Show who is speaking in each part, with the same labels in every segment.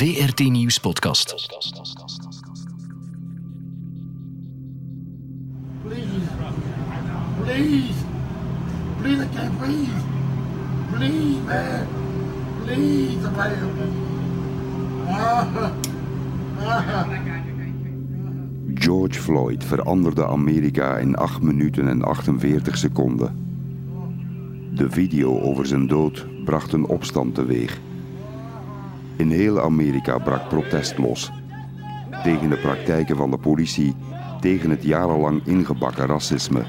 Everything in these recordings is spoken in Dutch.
Speaker 1: VRT Nieuws podcast.
Speaker 2: Please. Please. Please, I can't breathe. Please, man. Please, help Ah. Ah.
Speaker 3: George Floyd veranderde Amerika in 8 minuten en 48 seconden. De video over zijn dood bracht een opstand teweeg. In heel Amerika brak protest los. Tegen de praktijken van de politie, tegen het jarenlang ingebakken racisme.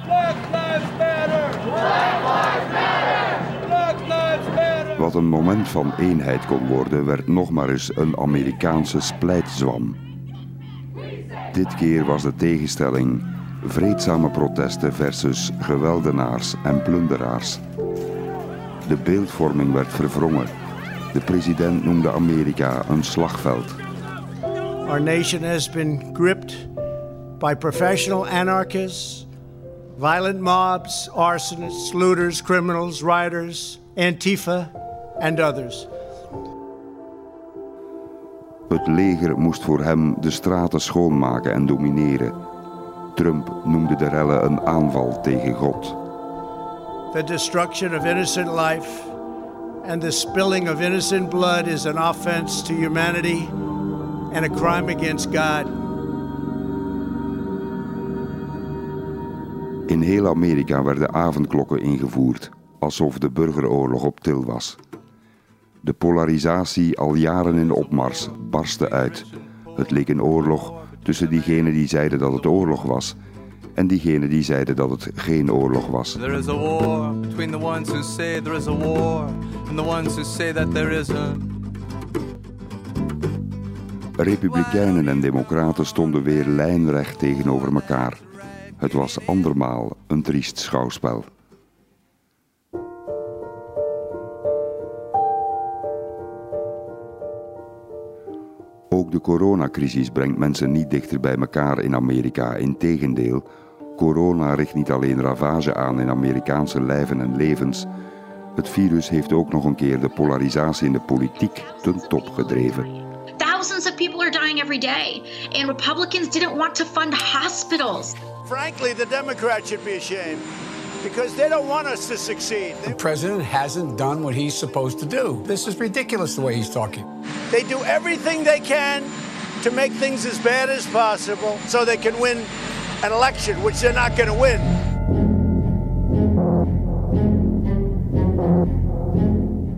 Speaker 3: Wat een moment van eenheid kon worden, werd nog maar eens een Amerikaanse splijtzwam. Dit keer was de tegenstelling vreedzame protesten versus geweldenaars en plunderaars. De beeldvorming werd verwrongen. De president noemde Amerika een slagveld.
Speaker 4: Our nation has been gripped by professional anarchists, violent mobs, arsonists, looters, criminals, rioters, Antifa, and others.
Speaker 3: Het leger moest voor hem de straten schoonmaken en domineren. Trump noemde de rellen een aanval tegen God.
Speaker 4: The destruction of innocent life and the spilling of innocent blood is an offense to humanity and a crime against God.
Speaker 3: In heel Amerika werden avondklokken ingevoerd, alsof de burgeroorlog op til was. De polarisatie, al jaren in opmars, barstte uit. Het leek een oorlog tussen diegenen die zeiden dat het oorlog was en diegenen die zeiden dat het geen oorlog was.
Speaker 5: There is a war between the ones who say there is a war and the ones who say that there isn't.
Speaker 3: Republikeinen en democraten stonden weer lijnrecht tegenover elkaar. Het was andermaal een triest schouwspel. Ook de coronacrisis brengt mensen niet dichter bij elkaar in Amerika. Integendeel, corona richt niet alleen ravage aan in Amerikaanse lijven en levens. Het virus heeft ook nog een keer de polarisatie in de politiek ten top gedreven.
Speaker 6: Thousands of people are dying every day, and Republicans didn't want to fund hospitals.
Speaker 7: Frankly, the Democrats should be ashamed because they don't want us to succeed. They,
Speaker 8: The president hasn't done what he's supposed to do. This is ridiculous the way he's talking.
Speaker 7: they do everything they can to make things as bad as possible so they can win an election, which they're not going to win.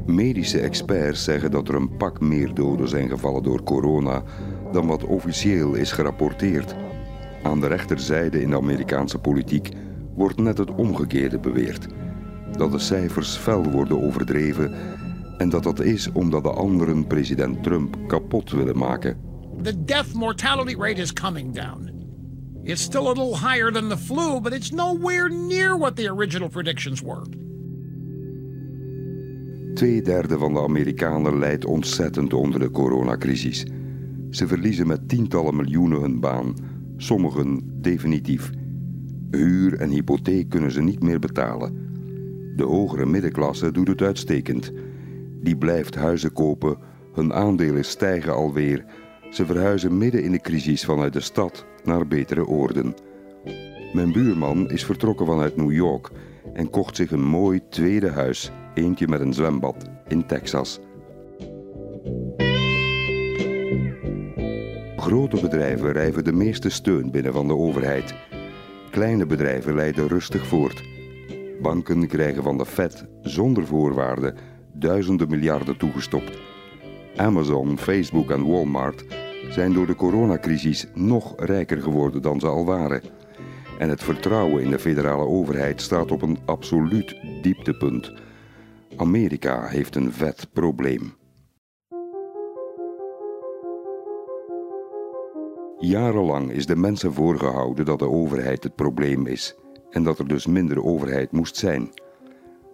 Speaker 3: Medische experts zeggen dat er een pak meer doden zijn gevallen door corona dan wat officieel is gerapporteerd. Aan de rechterzijde in de Amerikaanse politiek wordt net het omgekeerde beweerd. Dat de cijfers fel worden overdreven en dat dat is omdat de anderen president Trump kapot willen maken.
Speaker 9: the death mortality rate is coming down. It's still a little higher than the flu, but it's nowhere near what the original predictions were.
Speaker 3: Tweederde van de Amerikanen lijdt ontzettend onder de coronacrisis. Ze verliezen met tientallen miljoenen hun baan, sommigen definitief. Huur en hypotheek kunnen ze niet meer betalen. De hogere middenklasse doet het uitstekend. Die blijft huizen kopen, hun aandelen stijgen alweer. Ze verhuizen midden in de crisis vanuit de stad naar betere oorden. Mijn buurman is vertrokken vanuit New York en kocht zich een mooi tweede huis, eentje met een zwembad, in Texas. Grote bedrijven rijven de meeste steun binnen van de overheid. Kleine bedrijven leiden rustig voort. Banken krijgen van de Fed zonder voorwaarden duizenden miljarden toegestopt. Amazon, Facebook en Walmart zijn door de coronacrisis nog rijker geworden dan ze al waren. En het vertrouwen in de federale overheid staat op een absoluut dieptepunt. Amerika heeft een vet probleem. Jarenlang is de mensen voorgehouden dat de overheid het probleem is en dat er dus minder overheid moest zijn.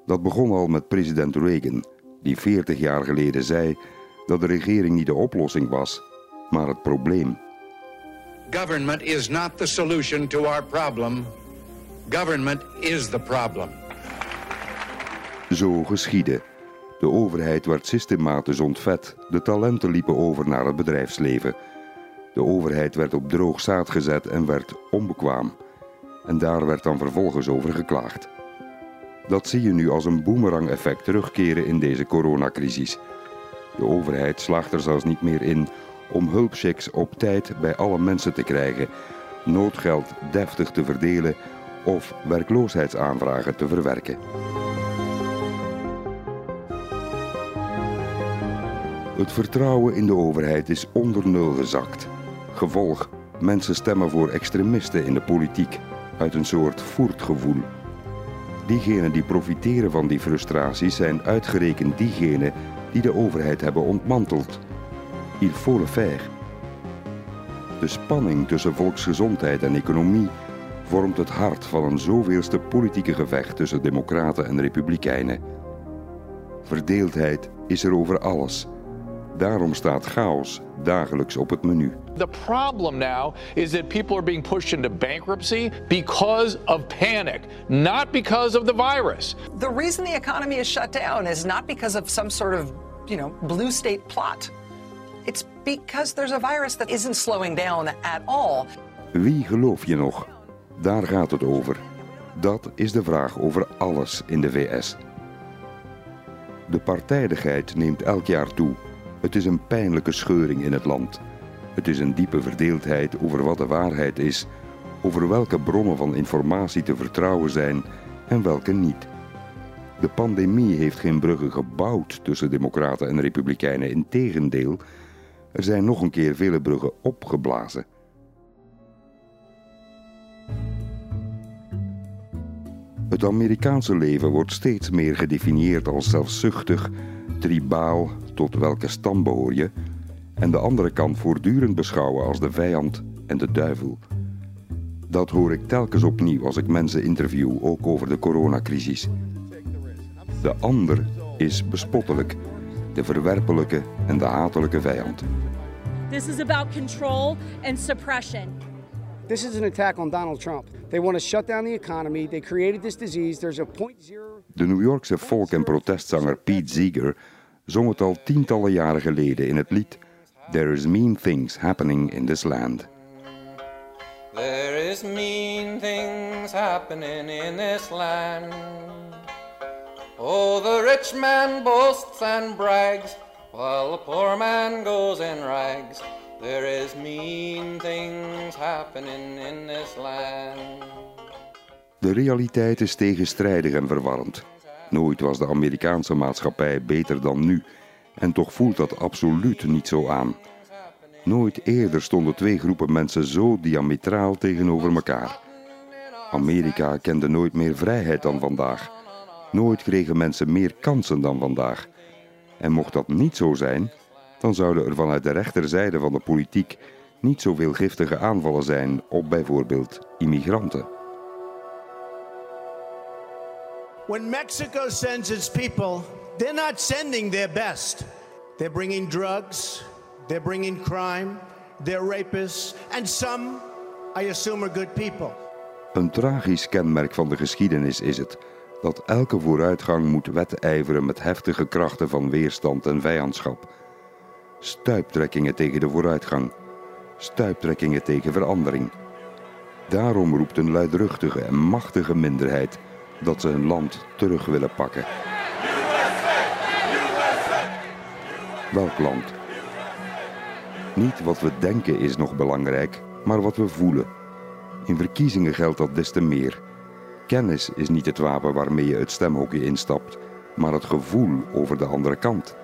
Speaker 3: Dat begon al met president Reagan, die 40 jaar geleden zei dat de regering niet de oplossing was, maar het probleem.
Speaker 10: Government is not the solution to our problem. Government is the problem.
Speaker 3: Zo geschiedde. De overheid werd systematisch ontvet, de talenten liepen over naar het bedrijfsleven. De overheid werd op droog zaad gezet en werd onbekwaam. En daar werd dan vervolgens over geklaagd. Dat zie je nu als een boemerang-effect terugkeren in deze coronacrisis. De overheid slaagt er zelfs niet meer in om hulpchecks op tijd bij alle mensen te krijgen, noodgeld deftig te verdelen of werkloosheidsaanvragen te verwerken. Het vertrouwen in de overheid is onder nul gezakt. Gevolg: mensen stemmen voor extremisten in de politiek uit een soort voertgevoel. Diegenen die profiteren van die frustraties zijn uitgerekend diegenen die de overheid hebben ontmanteld. Il faut le faire. De spanning tussen volksgezondheid en economie vormt het hart van een zoveelste politieke gevecht tussen democraten en republikeinen. Verdeeldheid is er over alles. Daarom staat chaos dagelijks op het menu.
Speaker 1: The problem now is that people are being pushed into bankruptcy because of panic, not because of the virus.
Speaker 11: The reason the economy is shut down is not because of some sort of, you know, blue state plot. It's because there's a virus that isn't slowing down at all.
Speaker 3: Wie geloof je nog? Daar gaat het over. Dat is de vraag over alles in de VS. De partijdigheid neemt elk jaar toe. Het is een pijnlijke scheuring in het land. Het is een diepe verdeeldheid over wat de waarheid is, over welke bronnen van informatie te vertrouwen zijn en welke niet. De pandemie heeft geen bruggen gebouwd tussen Democraten en Republikeinen. Integendeel, er zijn nog een keer vele bruggen opgeblazen. Het Amerikaanse leven wordt steeds meer gedefinieerd als zelfzuchtig, tribaal, tot welke stam behoor je, en de andere kant voortdurend beschouwen als de vijand en de duivel. Dat hoor ik telkens opnieuw als ik mensen interview, ook over de coronacrisis. De ander is bespottelijk, de verwerpelijke en de hatelijke vijand.
Speaker 12: This is about control and suppression.
Speaker 13: This is an attack on Donald Trump. They want to shut down the economy. They created this disease. There's a point zero.
Speaker 3: De New Yorkse folk- en protestzanger Pete Seeger zong het al tientallen jaren geleden in het lied There is mean things happening in this land.
Speaker 14: There is mean things happening in this land. Oh, the rich man boasts and brags, while the poor man goes in rags. There is mean things happening in this land.
Speaker 3: De realiteit is tegenstrijdig en verwarrend. Nooit was de Amerikaanse maatschappij beter dan nu, en toch voelt dat absoluut niet zo aan. Nooit eerder stonden twee groepen mensen zo diametraal tegenover elkaar. Amerika kende nooit meer vrijheid dan vandaag. Nooit kregen mensen meer kansen dan vandaag. En mocht dat niet zo zijn, dan zouden er vanuit de rechterzijde van de politiek niet zoveel giftige aanvallen zijn op bijvoorbeeld immigranten.
Speaker 7: When Mexico sends its people, they're not sending their best. They're bringing drugs, they're bringing crime, they're rapists, and some, I assume, are good people.
Speaker 3: Een tragisch kenmerk van de geschiedenis is het dat elke vooruitgang moet wedijveren met heftige krachten van weerstand en vijandschap. Stuiptrekkingen tegen de vooruitgang, stuiptrekkingen tegen verandering. Daarom roept een luidruchtige en machtige minderheid dat ze hun land terug willen pakken. Welk land? Niet wat we denken is nog belangrijk, maar wat we voelen. In verkiezingen geldt dat des te meer. Kennis is niet het wapen waarmee je het stemhokje instapt, maar het gevoel over de andere kant.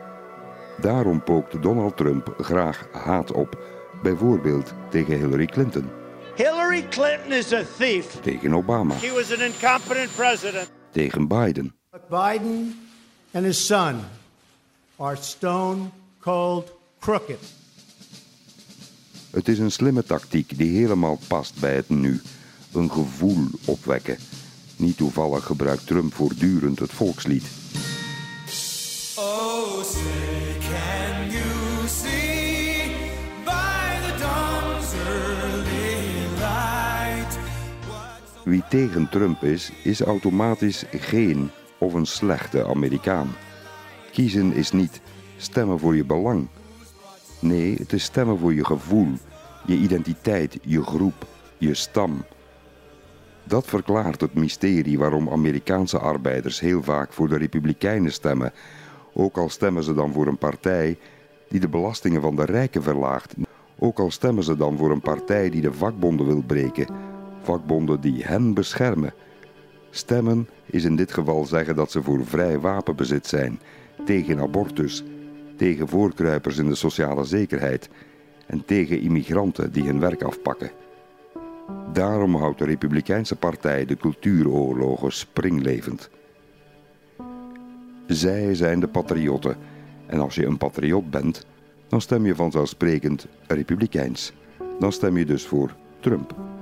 Speaker 3: Daarom pookt Donald Trump graag haat op, bijvoorbeeld tegen Hillary Clinton.
Speaker 7: Hillary Clinton is a thief.
Speaker 3: Tegen Obama.
Speaker 7: He was an incompetent president.
Speaker 3: Tegen Biden.
Speaker 4: But Biden and his son are stone cold crooked.
Speaker 3: Het is een slimme tactiek die helemaal past bij het nu. Een gevoel opwekken. Niet toevallig gebruikt Trump voortdurend het volkslied. Wie tegen Trump is, is automatisch geen of een slechte Amerikaan. Kiezen is niet stemmen voor je belang. Nee, het is stemmen voor je gevoel, je identiteit, je groep, je stam. Dat verklaart het mysterie waarom Amerikaanse arbeiders heel vaak voor de Republikeinen stemmen, ook al stemmen ze dan voor een partij die de belastingen van de rijken verlaagt. Ook al stemmen ze dan voor een partij die de vakbonden wil breken, vakbonden die hen beschermen. Stemmen is in dit geval zeggen dat ze voor vrij wapenbezit zijn, tegen abortus, tegen voorkruipers in de sociale zekerheid en tegen immigranten die hun werk afpakken. Daarom houdt de Republikeinse Partij de cultuuroorlogen springlevend. Zij zijn de patriotten en als je een patriot bent, dan stem je vanzelfsprekend republikeins. Dan stem je dus voor Trump.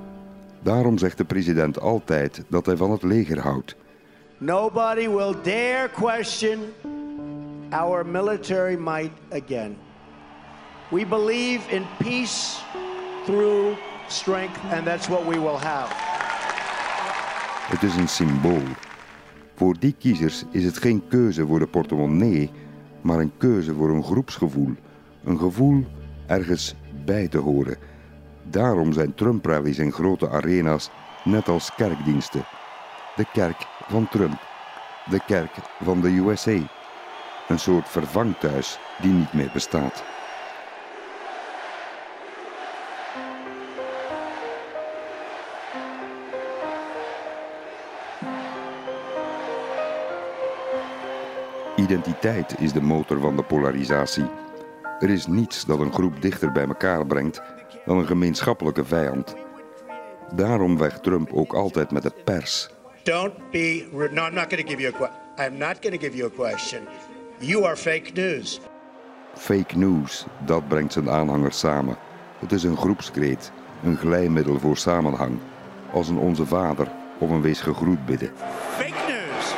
Speaker 3: Daarom zegt de president altijd dat hij van het leger houdt.
Speaker 7: Nobody will dare question our military might again. We believe in peace through strength, and that's what we will have.
Speaker 3: Het is een symbool. Voor die kiezers is het geen keuze voor de portemonnee, maar een keuze voor een groepsgevoel. Een gevoel ergens bij te horen. Daarom zijn Trump-rallies in grote arena's net als kerkdiensten. De kerk van Trump. De kerk van de USA. Een soort vervangthuis die niet meer bestaat. Identiteit is de motor van de polarisatie. Er is niets dat een groep dichter bij elkaar brengt dan een gemeenschappelijke vijand. Daarom vecht Trump ook altijd met de pers.
Speaker 7: Don't be rude. No, I'm not going to give you a question. I'm not going to give you a question. You are fake news.
Speaker 3: Fake news, dat brengt zijn aanhangers samen. Het is een groepskreet, een glijmiddel voor samenhang. Als een Onze Vader of een Wees gegroet bidden.
Speaker 7: Fake news.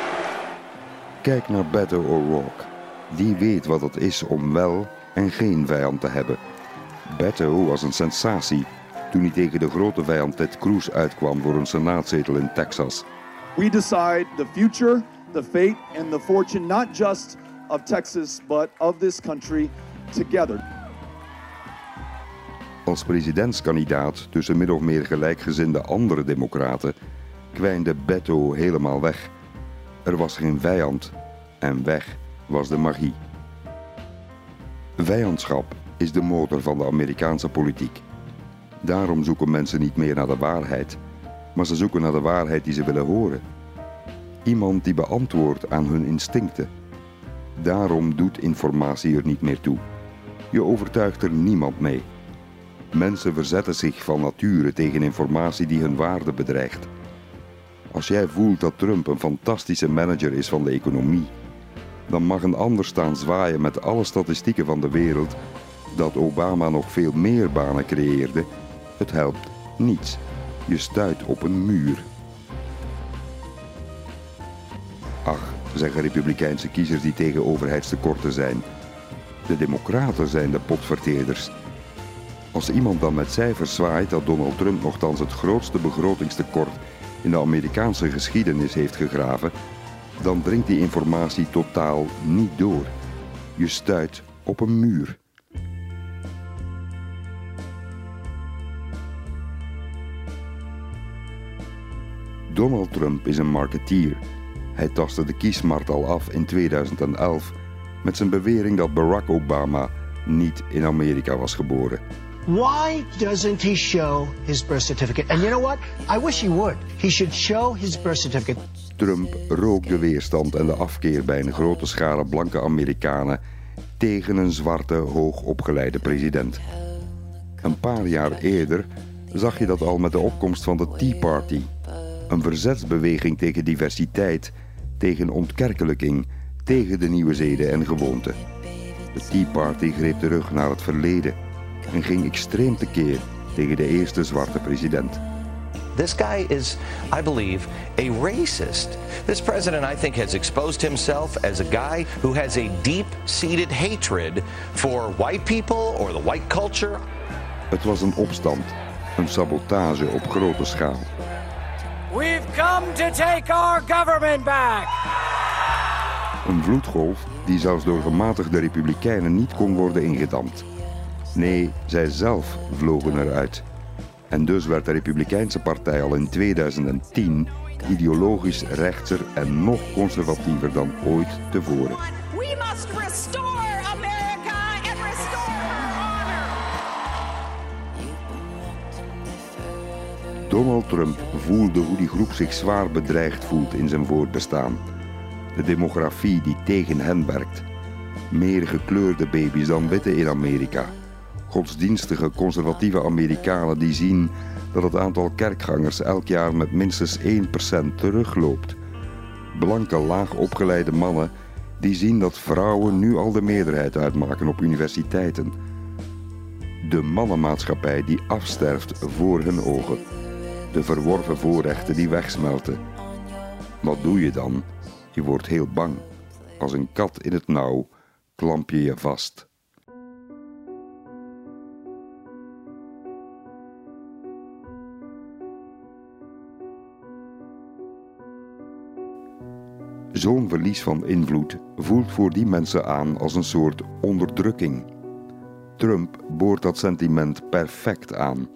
Speaker 3: Kijk naar Beto O'Rourke. Die weet wat het is om wel en geen vijand te hebben. Beto was een sensatie toen hij tegen de grote vijand Ted Cruz uitkwam voor een senaatzetel in Texas.
Speaker 15: We decide the future, the fate and the fortune not just of Texas but of this country together.
Speaker 3: Als presidentskandidaat tussen min of meer gelijkgezinde andere democraten kwijnde Beto helemaal weg. Er was geen vijand en weg was de magie. Vijandschap is de motor van de Amerikaanse politiek. Daarom zoeken mensen niet meer naar de waarheid, maar ze zoeken naar de waarheid die ze willen horen. Iemand die beantwoordt aan hun instincten. Daarom doet informatie er niet meer toe. Je overtuigt er niemand mee. Mensen verzetten zich van nature tegen informatie die hun waarde bedreigt. Als jij voelt dat Trump een fantastische manager is van de economie, dan mag een ander staan zwaaien met alle statistieken van de wereld dat Obama nog veel meer banen creëerde. Het helpt niets. Je stuit op een muur. Ach, zeggen republikeinse kiezers die tegen overheidstekorten zijn. De democraten zijn de potverteerders. Als iemand dan met cijfers zwaait dat Donald Trump nogthans het grootste begrotingstekort in de Amerikaanse geschiedenis heeft gegraven, dan dringt die informatie totaal niet door. Je stuit op een muur. Donald Trump is een marketeer. Hij tastte de kiesmarkt al af in 2011 met zijn bewering dat Barack Obama niet in Amerika was geboren.
Speaker 7: Why doesn't he show his birth certificate? And you know what? I wish he would. He should show his birth certificate.
Speaker 3: Trump rook de weerstand en de afkeer bij een grote schare blanke Amerikanen tegen een zwarte, hoogopgeleide president. Een paar jaar eerder zag je dat al met de opkomst van de Tea Party. Een verzetsbeweging tegen diversiteit, tegen ontkerkelijking, tegen de nieuwe zeden en gewoonten. De Tea Party greep terug naar het verleden en ging extreem tekeer tegen de eerste zwarte president.
Speaker 16: This guy is, I believe, a racist. This president, I think, has exposed himself as a guy who has a deep seated hatred for white people or the white culture.
Speaker 3: Het was een opstand, een sabotage op grote schaal.
Speaker 17: We've come to take our government back.
Speaker 3: Een vloedgolf die zelfs door gematigde republikeinen niet kon worden ingedampt. Nee, zij zelf vlogen eruit. En dus werd de Republikeinse Partij al in 2010 ideologisch rechtser en nog conservatiever dan ooit tevoren.
Speaker 17: We must restore America and restore honor.
Speaker 3: Donald Trump voelde hoe die groep zich zwaar bedreigd voelt in zijn voortbestaan. De demografie die tegen hen werkt. Meer gekleurde baby's dan witte in Amerika. Godsdienstige conservatieve Amerikanen die zien dat het aantal kerkgangers elk jaar met minstens 1% terugloopt. Blanke, laag opgeleide mannen die zien dat vrouwen nu al de meerderheid uitmaken op universiteiten. De mannenmaatschappij die afsterft voor hun ogen. De verworven voorrechten die wegsmelten. Wat doe je dan? Je wordt heel bang. Als een kat in het nauw klamp je je vast. Zo'n verlies van invloed voelt voor die mensen aan als een soort onderdrukking. Trump boort dat sentiment perfect aan.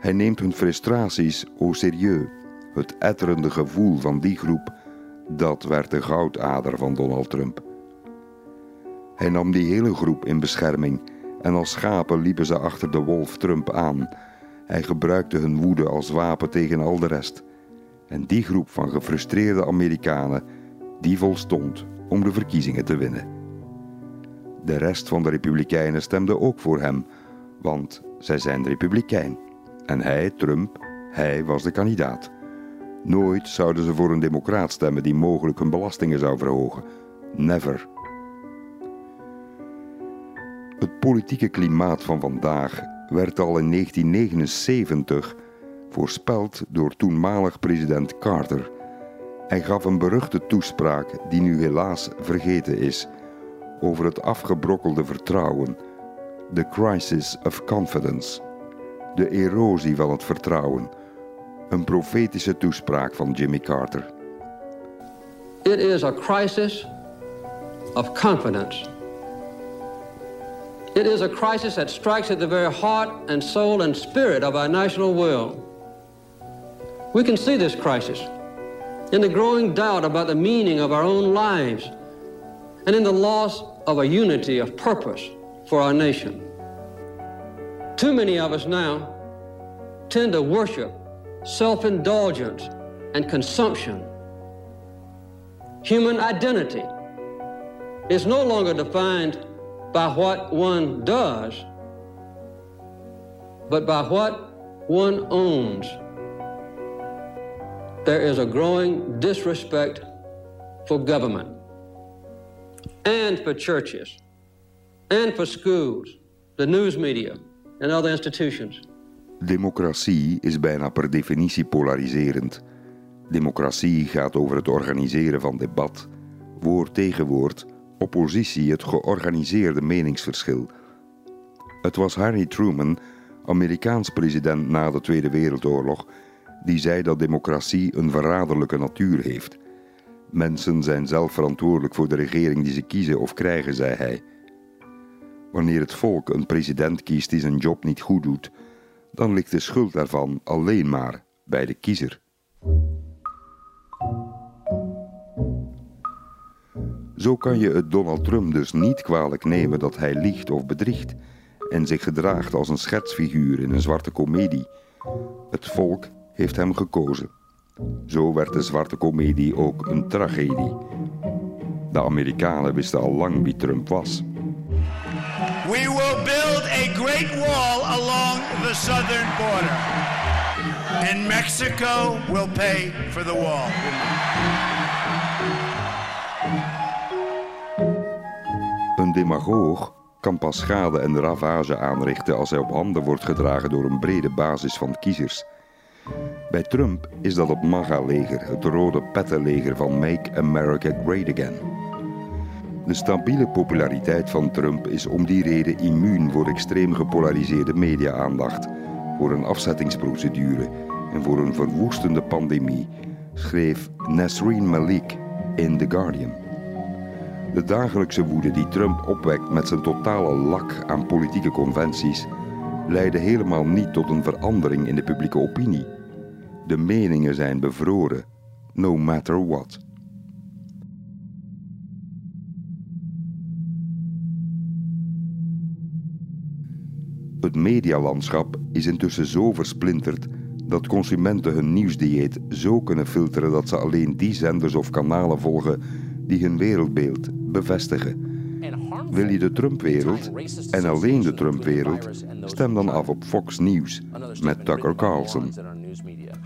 Speaker 3: Hij neemt hun frustraties au serieus. Het etterende gevoel van die groep, dat werd de goudader van Donald Trump. Hij nam die hele groep in bescherming en als schapen liepen ze achter de wolf Trump aan. Hij gebruikte hun woede als wapen tegen al de rest. En die groep van gefrustreerde Amerikanen die volstond om de verkiezingen te winnen. De rest van de Republikeinen stemde ook voor hem, want zij zijn Republikein. En hij, Trump, hij was de kandidaat. Nooit zouden ze voor een democraat stemmen die mogelijk hun belastingen zou verhogen. Never. Het politieke klimaat van vandaag werd al in 1979 voorspeld door toenmalig president Carter hij gaf een beruchte toespraak die nu helaas vergeten is over het afgebrokkelde vertrouwen, the crisis of confidence, de erosie van het vertrouwen, een profetische toespraak van Jimmy Carter.
Speaker 18: It is a crisis of confidence. It is a crisis that strikes at the very heart and soul and spirit of our national will. We can see this crisis in the growing doubt about the meaning of our own lives, and in the loss of a unity of purpose for our nation. Too many of us now tend to worship self indulgence and consumption. Human identity is no longer defined by what one does, but by what one owns there is a growing disrespect for government and for churches and for schools, the news media, and other institutions.
Speaker 3: Democratie is bijna per definitie polariserend. Democratie gaat over het organiseren van debat, woord tegen woord, oppositie, het georganiseerde meningsverschil. Het was Harry Truman, Amerikaans president na de Tweede Wereldoorlog, die zei dat democratie een verraderlijke natuur heeft. Mensen zijn zelf verantwoordelijk voor de regering die ze kiezen of krijgen, zei hij. Wanneer het volk een president kiest die zijn job niet goed doet, dan ligt de schuld daarvan alleen maar bij de kiezer. Zo kan je het Donald Trump dus niet kwalijk nemen dat hij liegt of bedriegt en zich gedraagt als een schetsfiguur in een zwarte komedie. Het volk heeft hem gekozen. Zo werd de zwarte komedie ook een tragedie. De Amerikanen wisten al lang wie Trump was.
Speaker 7: We will build a great wall along the southern border. And Mexico will pay for the wall.
Speaker 3: Een demagoog kan pas schade en ravage aanrichten als hij op handen wordt gedragen door een brede basis van kiezers. Bij Trump is dat het MAGA-leger, het rode pettenleger van Make America Great Again. De stabiele populariteit van Trump is om die reden immuun voor extreem gepolariseerde media-aandacht, voor een afzettingsprocedure en voor een verwoestende pandemie, schreef Nasreen Malik in The Guardian. De dagelijkse woede die Trump opwekt met zijn totale lak aan politieke conventies leidde helemaal niet tot een verandering in de publieke opinie. De meningen zijn bevroren, no matter what. Het medialandschap is intussen zo versplinterd dat consumenten hun nieuwsdieet zo kunnen filteren dat ze alleen die zenders of kanalen volgen die hun wereldbeeld bevestigen. Wil je de Trump-wereld en alleen de Trump-wereld? Stem dan af op Fox News met Tucker Carlson.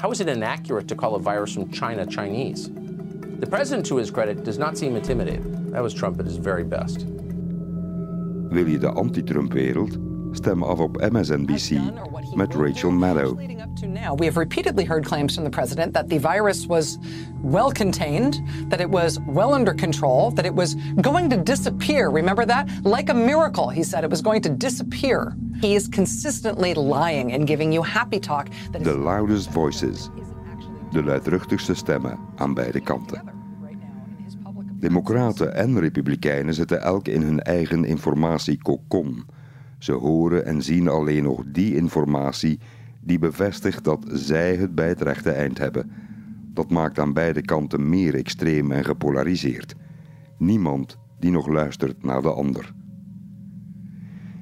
Speaker 19: How is it inaccurate to call a virus from China Chinese? The president, to his credit, does not seem intimidated. That was Trump at his very best.
Speaker 3: Wil je de anti-Trump-wereld? Stem af op MSNBC met Rachel Maddow.
Speaker 11: we have repeatedly heard claims from the president that the virus was well contained, that it was well under control, that it was going to disappear. Remember that? Like a miracle, he said it was going to disappear. He is consistently lying and giving you happy talk. That
Speaker 3: The loudest voices. De luidruchtigste stemmen aan beide kanten. Democraten en republikeinen zitten elk in hun eigen informatiekokon. Ze horen en zien alleen nog die informatie die bevestigt dat zij het bij het rechte eind hebben. Dat maakt aan beide kanten meer extreem en gepolariseerd. Niemand die nog luistert naar de ander.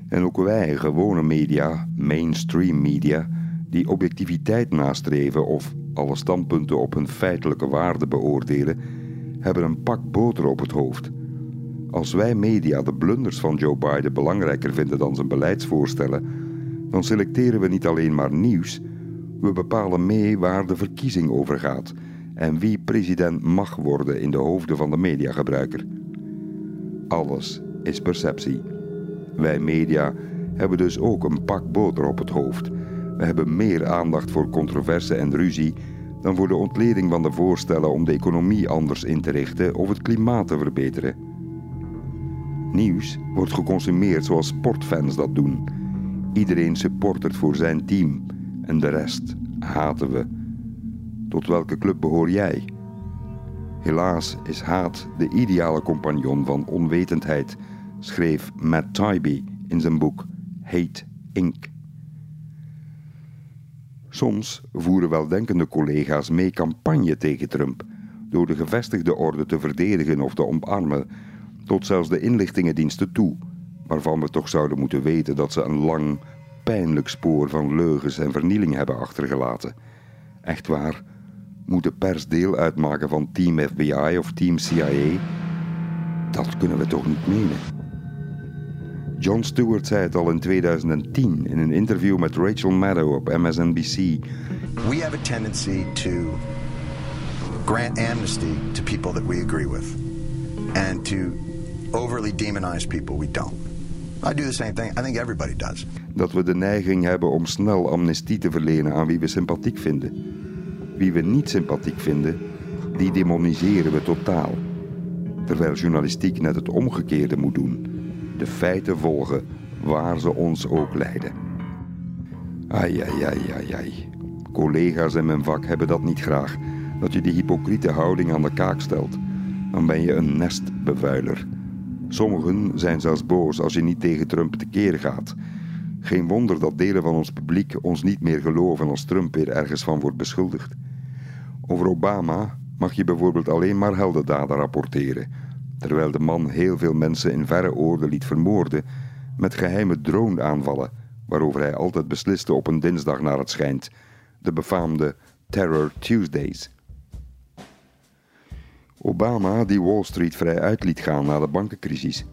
Speaker 3: En ook wij, gewone media, mainstream media, die objectiviteit nastreven of alle standpunten op hun feitelijke waarde beoordelen, hebben een pak boter op het hoofd. Als wij media de blunders van Joe Biden belangrijker vinden dan zijn beleidsvoorstellen, dan selecteren we niet alleen maar nieuws, we bepalen mee waar de verkiezing over gaat en wie president mag worden in de hoofden van de mediagebruiker. Alles is perceptie. Wij media hebben dus ook een pak boter op het hoofd. We hebben meer aandacht voor controverse en ruzie dan voor de ontleding van de voorstellen om de economie anders in te richten of het klimaat te verbeteren. Nieuws wordt geconsumeerd zoals sportfans dat doen. Iedereen supportert voor zijn team en de rest haten we. Tot welke club behoor jij? Helaas is haat de ideale compagnon van onwetendheid, schreef Matt Taibbi in zijn boek Hate Inc. Soms voeren weldenkende collega's mee campagne tegen Trump door de gevestigde orde te verdedigen of te omarmen, tot zelfs de inlichtingendiensten toe, waarvan we toch zouden moeten weten dat ze een lang, pijnlijk spoor van leugens en vernieling hebben achtergelaten. Echt waar, moet de pers deel uitmaken van Team FBI of Team CIA? Dat kunnen we toch niet menen? Jon Stewart zei het al in 2010 in een interview met Rachel Maddow op MSNBC.
Speaker 20: We have a tendency to grant amnesty to people that we agree with and to overly demonize people we don't. I do the same thing. I think everybody does.
Speaker 3: Dat we de neiging hebben om snel amnestie te verlenen aan wie we sympathiek vinden. Wie we niet sympathiek vinden, die demoniseren we totaal. Terwijl journalistiek net het omgekeerde moet doen. De feiten volgen, waar ze ons ook leiden. Ai, ai, ai, ai, ai. Collega's in mijn vak hebben dat niet graag. Dat je die hypocriete houding aan de kaak stelt. Dan ben je een nestbevuiler. Sommigen zijn zelfs boos als je niet tegen Trump tekeer gaat. Geen wonder dat delen van ons publiek ons niet meer geloven als Trump weer ergens van wordt beschuldigd. Over Obama mag je bijvoorbeeld alleen maar heldendaden rapporteren, terwijl de man heel veel mensen in verre oorden liet vermoorden met geheime drone-aanvallen, waarover hij altijd besliste op een dinsdag naar het schijnt, de befaamde Terror Tuesdays. Obama die Wall Street vrij uit liet gaan na de bankencrisis.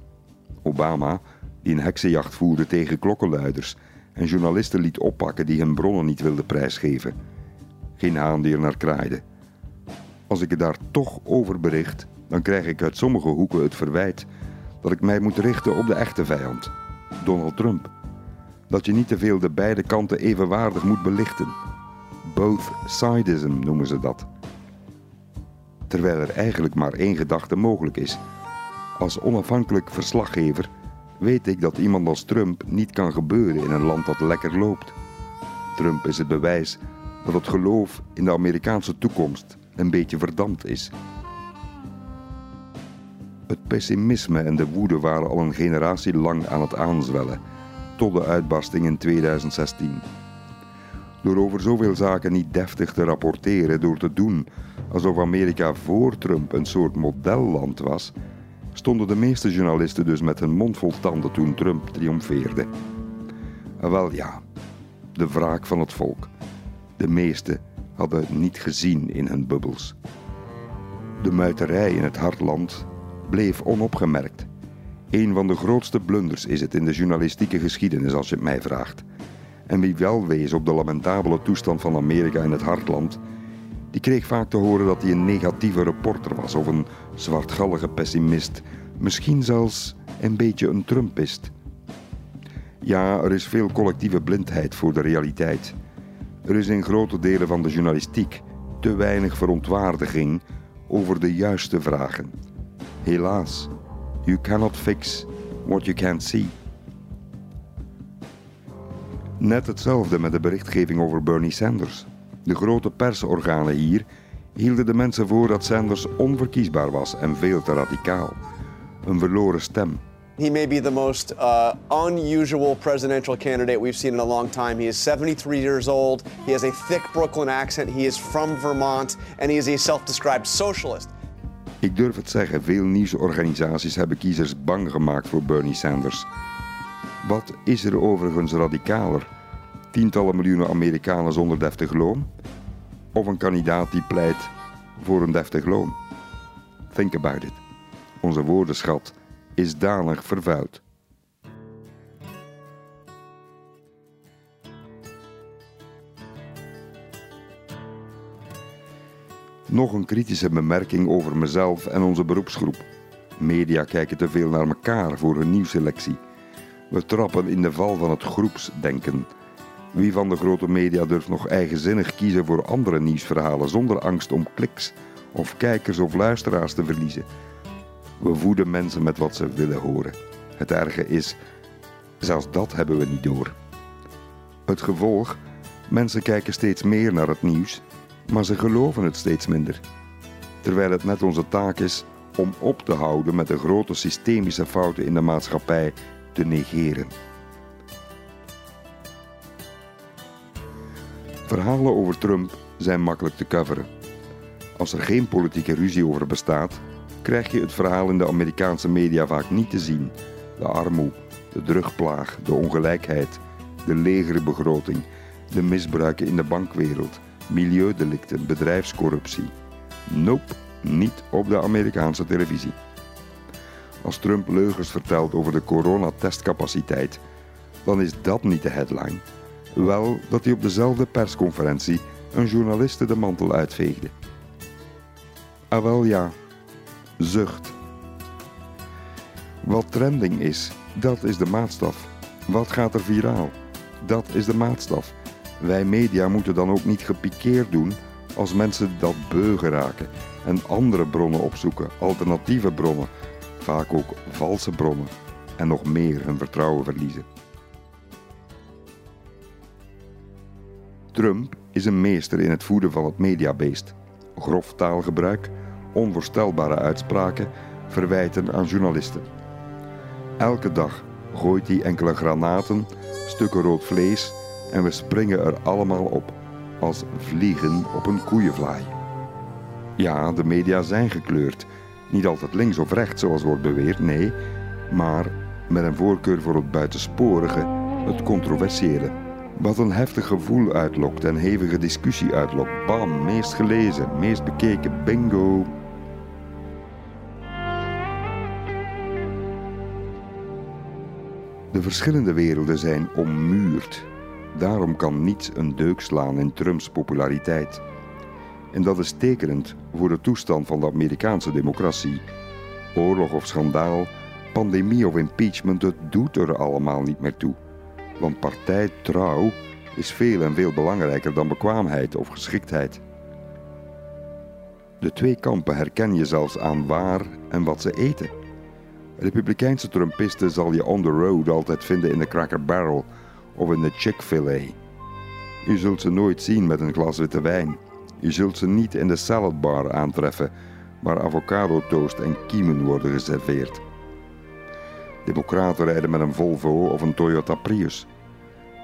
Speaker 3: Obama die een heksenjacht voerde tegen klokkenluiders en journalisten liet oppakken die hun bronnen niet wilden prijsgeven. Geen haan die er naar kraaide. Als ik er daar toch over bericht, dan krijg ik uit sommige hoeken het verwijt dat ik mij moet richten op de echte vijand, Donald Trump. Dat je niet te veel de beide kanten evenwaardig moet belichten. Both sidism noemen ze dat. Terwijl er eigenlijk maar één gedachte mogelijk is. Als onafhankelijk verslaggever weet ik dat iemand als Trump niet kan gebeuren in een land dat lekker loopt. Trump is het bewijs dat het geloof in de Amerikaanse toekomst een beetje verdampt is. Het pessimisme en de woede waren al een generatie lang aan het aanzwellen, tot de uitbarsting in 2016. Door over zoveel zaken niet deftig te rapporteren, door te doen alsof Amerika voor Trump een soort modelland was, stonden de meeste journalisten dus met hun mond vol tanden toen Trump triomfeerde. Wel ja, de wraak van het volk. De meesten hadden het niet gezien in hun bubbels. De muiterij in het hartland bleef onopgemerkt. Een van de grootste blunders is het in de journalistieke geschiedenis, als je het mij vraagt. En wie wel wees op de lamentabele toestand van Amerika in het hartland, die kreeg vaak te horen dat hij een negatieve reporter was of een zwartgallige pessimist, misschien zelfs een beetje een Trumpist. Ja, er is veel collectieve blindheid voor de realiteit. Er is in grote delen van de journalistiek te weinig verontwaardiging over de juiste vragen. Helaas, you cannot fix what you can't see. Net hetzelfde met de berichtgeving over Bernie Sanders. De grote persorganen hier hielden de mensen voor dat Sanders onverkiesbaar was en veel te radicaal. Een verloren stem.
Speaker 21: He may be the most uh, unusual presidential candidate we've seen in a long time. He is 73 years old. He has a thick Brooklyn accent. He is from Vermont. And he is a self described socialist.
Speaker 3: Ik durf het zeggen, veel nieuwsorganisaties hebben kiezers bang gemaakt voor Bernie Sanders. Wat is er overigens radicaler? Tientallen miljoenen Amerikanen zonder deftig loon? Of een kandidaat die pleit voor een deftig loon? Think about it. Onze woordenschat is danig vervuild. Nog een kritische bemerking over mezelf en onze beroepsgroep. Media kijken te veel naar elkaar voor hun nieuwselectie. We trappen in de val van het groepsdenken. Wie van de grote media durft nog eigenzinnig kiezen voor andere nieuwsverhalen zonder angst om kliks of kijkers of luisteraars te verliezen? We voeden mensen met wat ze willen horen. Het erge is, zelfs dat hebben we niet door. Het gevolg, mensen kijken steeds meer naar het nieuws, maar ze geloven het steeds minder. Terwijl het net onze taak is om op te houden met de grote systemische fouten in de maatschappij te negeren. Verhalen over Trump zijn makkelijk te coveren. Als er geen politieke ruzie over bestaat, krijg je het verhaal in de Amerikaanse media vaak niet te zien. De armoede, de drugplaag, de ongelijkheid, de legere begroting, de misbruiken in de bankwereld, milieudelicten, bedrijfscorruptie. Nope, niet op de Amerikaanse televisie. Als Trump leugens vertelt over de coronatestcapaciteit, dan is dat niet de headline. Wel dat hij op dezelfde persconferentie een journaliste de mantel uitveegde. Ah wel ja, zucht. Wat trending is, dat is de maatstaf. Wat gaat er viraal? Dat is de maatstaf. Wij media moeten dan ook niet gepikeerd doen als mensen dat beu geraken en andere bronnen opzoeken, alternatieve bronnen, vaak ook valse bronnen en nog meer hun vertrouwen verliezen. Trump is een meester in het voeden van het mediabeest. Grof taalgebruik, onvoorstelbare uitspraken, verwijten aan journalisten. Elke dag gooit hij enkele granaten, stukken rood vlees en we springen er allemaal op, als vliegen op een koeienvlaai. Ja, de media zijn gekleurd. Niet altijd links of rechts zoals wordt beweerd, nee, maar met een voorkeur voor het buitensporige, het controversiële. Wat een heftig gevoel uitlokt en hevige discussie uitlokt. Bam, meest gelezen, meest bekeken, bingo. De verschillende werelden zijn ommuurd. Daarom kan niets een deuk slaan in Trumps populariteit. En dat is tekenend voor de toestand van de Amerikaanse democratie. Oorlog of schandaal, pandemie of impeachment, het doet er allemaal niet meer toe. Want partijtrouw is veel en veel belangrijker dan bekwaamheid of geschiktheid. De twee kampen herken je zelfs aan waar en wat ze eten. Republikeinse Trumpisten zal je on the road altijd vinden in de Cracker Barrel of in de Chick-fil-A. Je zult ze nooit zien met een glas witte wijn. Je zult ze niet in de saladbar aantreffen waar avocado toast en kiemen worden geserveerd. Democraten rijden met een Volvo of een Toyota Prius.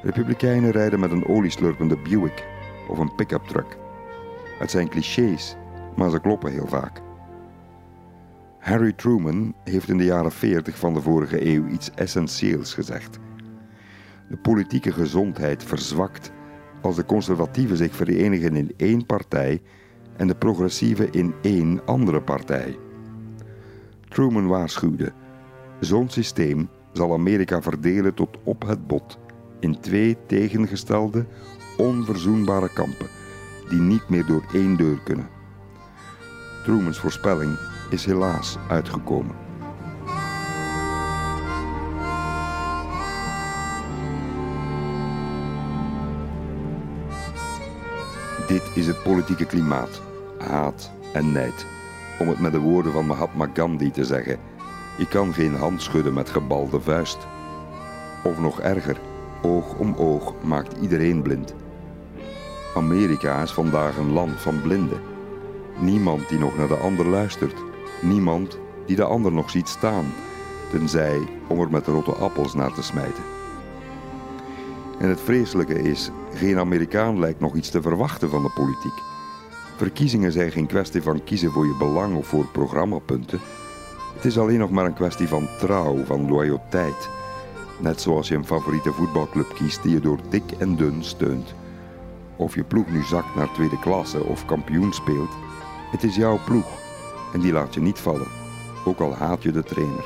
Speaker 3: Republikeinen rijden met een olieslurpende Buick of een pick-up truck. Het zijn clichés, maar ze kloppen heel vaak. Harry Truman heeft in de jaren 40 van de vorige eeuw iets essentieels gezegd. De politieke gezondheid verzwakt als de conservatieven zich verenigen in één partij en de progressieven in één andere partij. Truman waarschuwde: zo'n systeem zal Amerika verdelen tot op het bot in twee tegengestelde, onverzoenbare kampen die niet meer door één deur kunnen. Trumans voorspelling is helaas uitgekomen. Dit is het politieke klimaat, haat en nijd. Om het met de woorden van Mahatma Gandhi te zeggen: je kan geen hand schudden met gebalde vuist. Of nog erger, oog om oog maakt iedereen blind. Amerika is vandaag een land van blinden. Niemand die nog naar de ander luistert. Niemand die de ander nog ziet staan, tenzij om er met rotte appels naar te smijten. En het vreselijke is, geen Amerikaan lijkt nog iets te verwachten van de politiek. Verkiezingen zijn geen kwestie van kiezen voor je belang of voor programmapunten. Het is alleen nog maar een kwestie van trouw, van loyaliteit. Net zoals je een favoriete voetbalclub kiest die je door dik en dun steunt. Of je ploeg nu zakt naar tweede klasse of kampioen speelt, het is jouw ploeg en die laat je niet vallen, ook al haat je de trainer.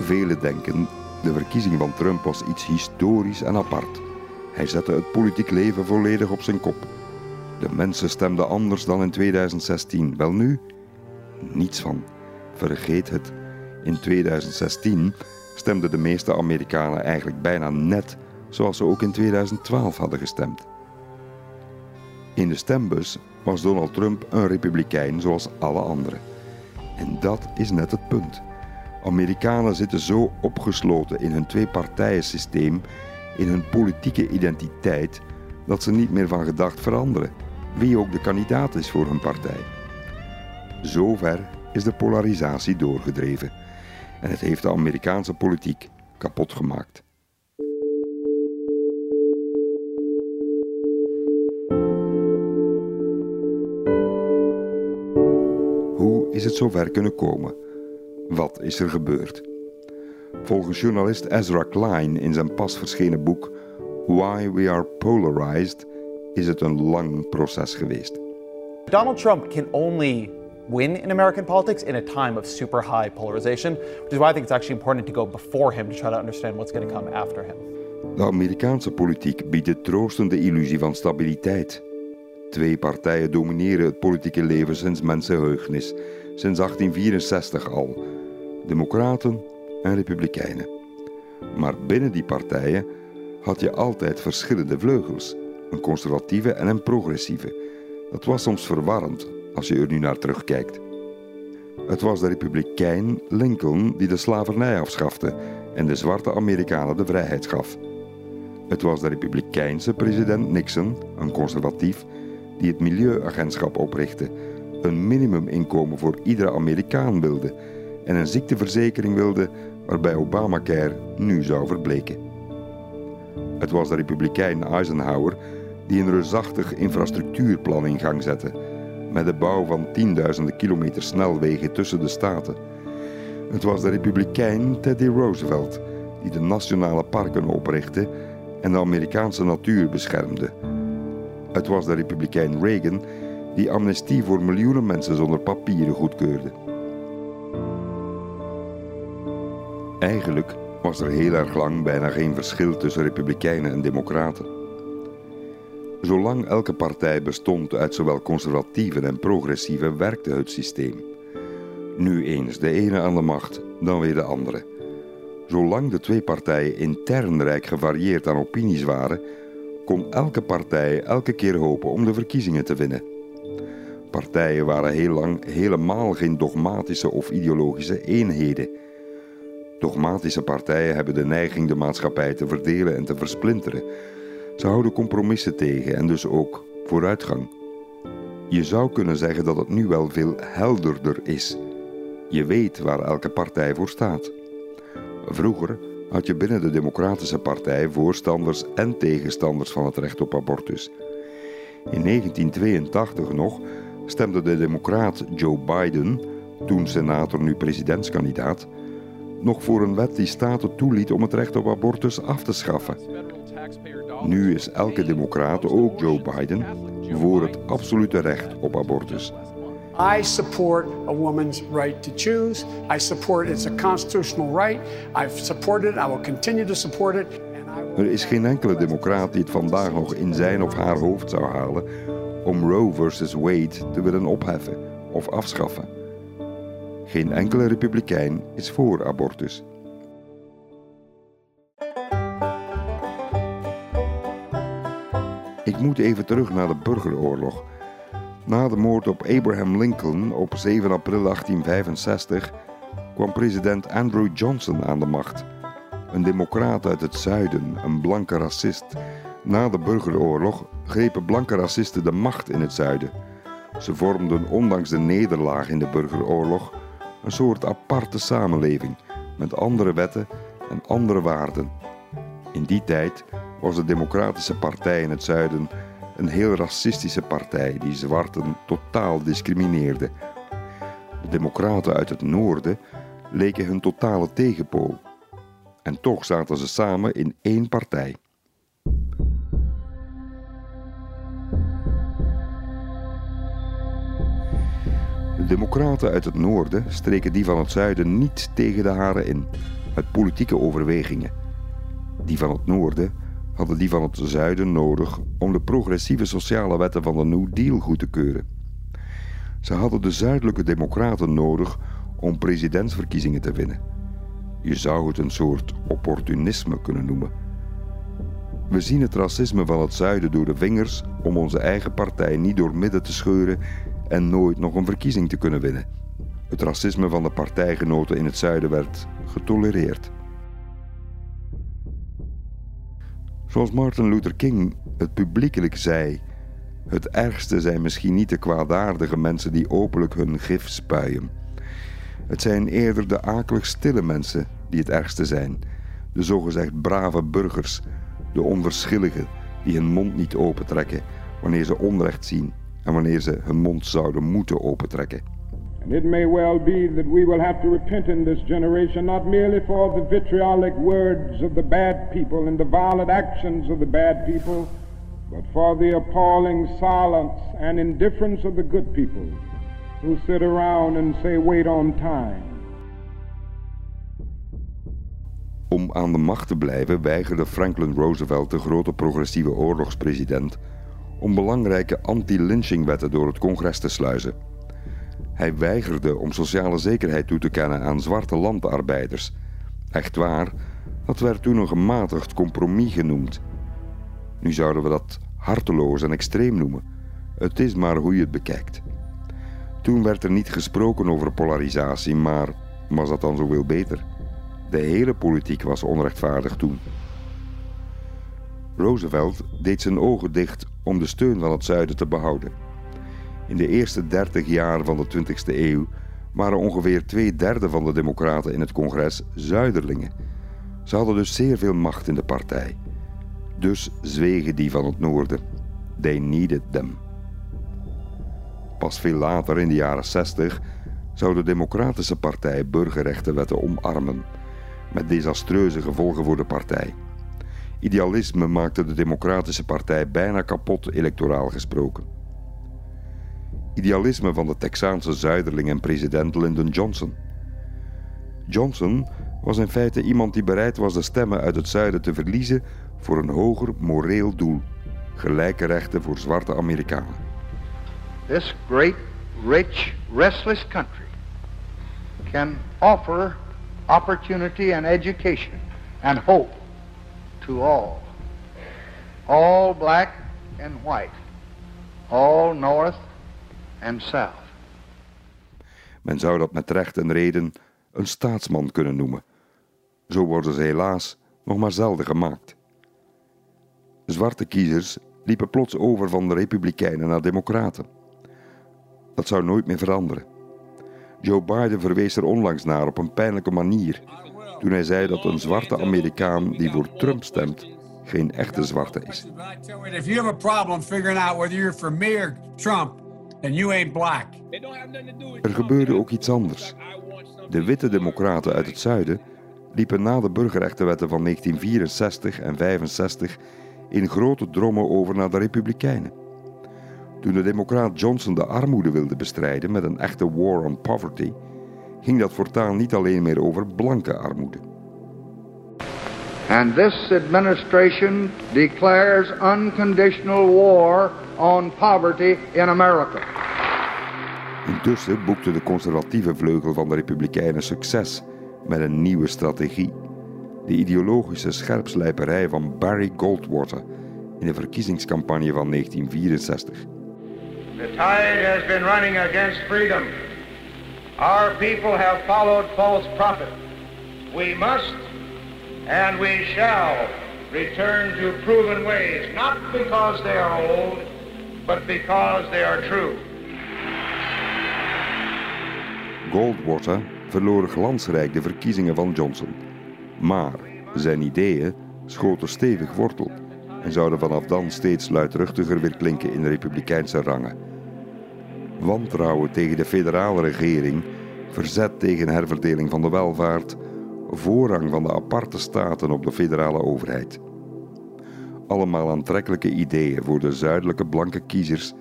Speaker 3: Velen denken de verkiezing van Trump was iets historisch en apart. Hij zette het politiek leven volledig op zijn kop. De mensen stemden anders dan in 2016. Wel nu? Niets van. Vergeet het. In 2016 stemden de meeste Amerikanen eigenlijk bijna net zoals ze ook in 2012 hadden gestemd. In de stembus was Donald Trump een republikein zoals alle anderen. En dat is net het punt. Amerikanen zitten zo opgesloten in hun twee-partijen-systeem, in hun politieke identiteit, dat ze niet meer van gedacht veranderen, wie ook de kandidaat is voor hun partij. Zover is de polarisatie doorgedreven en het heeft de Amerikaanse politiek kapot gemaakt. Hoe is het zover kunnen komen? Wat is er gebeurd? Volgens journalist Ezra Klein in zijn pas verschenen boek Why We Are Polarized is het een lang proces geweest.
Speaker 22: Donald Trump can only win in American politics in a time of super high polarization, which is why I think it's actually important to go before him to try to understand what's going to come after him.
Speaker 3: De Amerikaanse politiek biedt de troostende illusie van stabiliteit. Twee partijen domineren het politieke leven sinds mensenheugenis, sinds 1864 al: Democraten en Republikeinen. Maar binnen die partijen had je altijd verschillende vleugels: een conservatieve en een progressieve. Dat was soms verwarrend als je er nu naar terugkijkt. Het was de republikein Lincoln die de slavernij afschafte en de zwarte Amerikanen de vrijheid gaf. Het was de republikeinse president Nixon, een conservatief, die het Milieuagentschap oprichtte, een minimuminkomen voor iedere Amerikaan wilde en een ziekteverzekering wilde waarbij Obamacare nu zou verbleken. Het was de republikein Eisenhower die een reusachtig infrastructuurplan in gang zette, met de bouw van tienduizenden kilometer snelwegen tussen de staten. Het was de republikein Teddy Roosevelt die de nationale parken oprichtte en de Amerikaanse natuur beschermde. Het was de republikein Reagan die amnestie voor miljoenen mensen zonder papieren goedkeurde. Eigenlijk was er heel erg lang bijna geen verschil tussen republikeinen en democraten. Zolang elke partij bestond uit zowel conservatieven en progressieven, werkte het systeem. Nu eens de ene aan de macht, dan weer de andere. Zolang de twee partijen intern rijk gevarieerd aan opinies waren, kon elke partij elke keer hopen om de verkiezingen te winnen. Partijen waren heel lang helemaal geen dogmatische of ideologische eenheden. Dogmatische partijen hebben de neiging de maatschappij te verdelen en te versplinteren. Ze houden compromissen tegen en dus ook vooruitgang. Je zou kunnen zeggen dat het nu wel veel helderder is. Je weet waar elke partij voor staat. Vroeger had je binnen de Democratische Partij voorstanders en tegenstanders van het recht op abortus. In 1982 nog stemde de democraat Joe Biden, toen senator nu presidentskandidaat, nog voor een wet die staten toeliet om het recht op abortus af te schaffen. Nu is elke democraat, ook Joe Biden, voor het absolute recht op abortus.
Speaker 8: I support a woman's right to choose. I support it's a constitutional right. I've supported it. I will continue to support it.
Speaker 3: Er is geen enkele democraat die het vandaag nog in zijn of haar hoofd zou halen om Roe versus Wade te willen opheffen of afschaffen. Geen enkele republikein is voor abortus. Ik moet even terug naar de burgeroorlog. Na de moord op Abraham Lincoln op 7 april 1865 kwam president Andrew Johnson aan de macht. Een democraat uit het zuiden, een blanke racist. Na de burgeroorlog grepen blanke racisten de macht in het zuiden. Ze vormden ondanks de nederlaag in de burgeroorlog een soort aparte samenleving met andere wetten en andere waarden. In die tijd was de Democratische Partij in het zuiden een heel racistische partij die zwarten totaal discrimineerde. De Democraten uit het noorden leken hun totale tegenpool. En toch zaten ze samen in één partij. De Democraten uit het noorden streken die van het zuiden niet tegen de haren in, uit politieke overwegingen. Die van het noorden hadden die van het zuiden nodig om de progressieve sociale wetten van de New Deal goed te keuren. Ze hadden de zuidelijke democraten nodig om presidentsverkiezingen te winnen. Je zou het een soort opportunisme kunnen noemen. We zien het racisme van het zuiden door de vingers om onze eigen partij niet door midden te scheuren en nooit nog een verkiezing te kunnen winnen. Het racisme van de partijgenoten in het zuiden werd getolereerd. Zoals Martin Luther King het publiekelijk zei: Het ergste zijn misschien niet de kwaadaardige mensen die openlijk hun gif spuien. Het zijn eerder de akelig stille mensen die het ergste zijn. De zogezegd brave burgers, de onverschilligen die hun mond niet opentrekken wanneer ze onrecht zien en wanneer ze hun mond zouden moeten opentrekken.
Speaker 23: And it may well be that we will have to repent in this generation not merely for the vitriolic words of the bad people and the violent actions of the bad people, but for the appalling silence and indifference of the good people who sit around and say, wait on time.
Speaker 3: Om aan de macht te blijven weigerde Franklin Roosevelt, de grote progressieve oorlogspresident, om belangrijke anti-lynchingwetten door het congres te sluizen. Hij weigerde om sociale zekerheid toe te kennen aan zwarte landarbeiders. Echt waar, dat werd toen een gematigd compromis genoemd. Nu zouden we dat harteloos en extreem noemen. Het is maar hoe je het bekijkt. Toen werd er niet gesproken over polarisatie, maar was dat dan zoveel beter? De hele politiek was onrechtvaardig toen. Roosevelt deed zijn ogen dicht om de steun van het zuiden te behouden. In de eerste 30 jaar van de 20e eeuw waren ongeveer twee derde van de democraten in het congres zuiderlingen. Ze hadden dus zeer veel macht in de partij. Dus zwegen die van het noorden. They needed them. Pas veel later, in de jaren 60, zou de Democratische Partij burgerrechtenwetten omarmen, met desastreuze gevolgen voor de partij. Idealisme maakte de Democratische Partij bijna kapot electoraal gesproken idealisme van de Texaanse zuiderling en president Lyndon Johnson. Johnson was in feite iemand die bereid was de stemmen uit het zuiden te verliezen voor een hoger moreel doel: gelijke rechten voor zwarte Amerikanen.
Speaker 24: This great, rich, restless country can offer opportunity and education and hope to all. All black and white, all north and south.
Speaker 3: Men zou dat met recht en reden een staatsman kunnen noemen. Zo worden ze helaas nog maar zelden gemaakt. Zwarte kiezers liepen plots over van de Republikeinen naar Democraten. Dat zou nooit meer veranderen. Joe Biden verwees er onlangs naar op een pijnlijke manier toen hij zei dat een zwarte Amerikaan die voor Trump stemt geen echte zwarte is.
Speaker 8: If you have a problem figuring out whether you're for me or Trump, then you ain't black.
Speaker 3: Er gebeurde ook iets anders. De witte democraten uit het zuiden liepen na de burgerrechtenwetten van 1964 en 65 in grote drommen over naar de republikeinen. Toen de democraat Johnson de armoede wilde bestrijden met een echte war on poverty, ging dat voortaan niet alleen meer over blanke armoede.
Speaker 24: And this administration declares unconditional war on poverty in America.
Speaker 3: Intussen boekte de conservatieve vleugel van de Republikeinen succes met een nieuwe strategie. De ideologische scherpslijperij van Barry Goldwater in de verkiezingscampagne van 1964.
Speaker 25: The tide has been running against freedom. Our people have followed false prophet. We must and we shall return to proven ways, not because they are old, but because they are true.
Speaker 3: Goldwater verloor glansrijk de verkiezingen van Johnson. Maar zijn ideeën schoten stevig wortel en zouden vanaf dan steeds luidruchtiger weer klinken in de republikeinse rangen. Wantrouwen tegen de federale regering, verzet tegen herverdeling van de welvaart, voorrang van de aparte staten op de federale overheid. Allemaal aantrekkelijke ideeën voor de zuidelijke blanke kiezers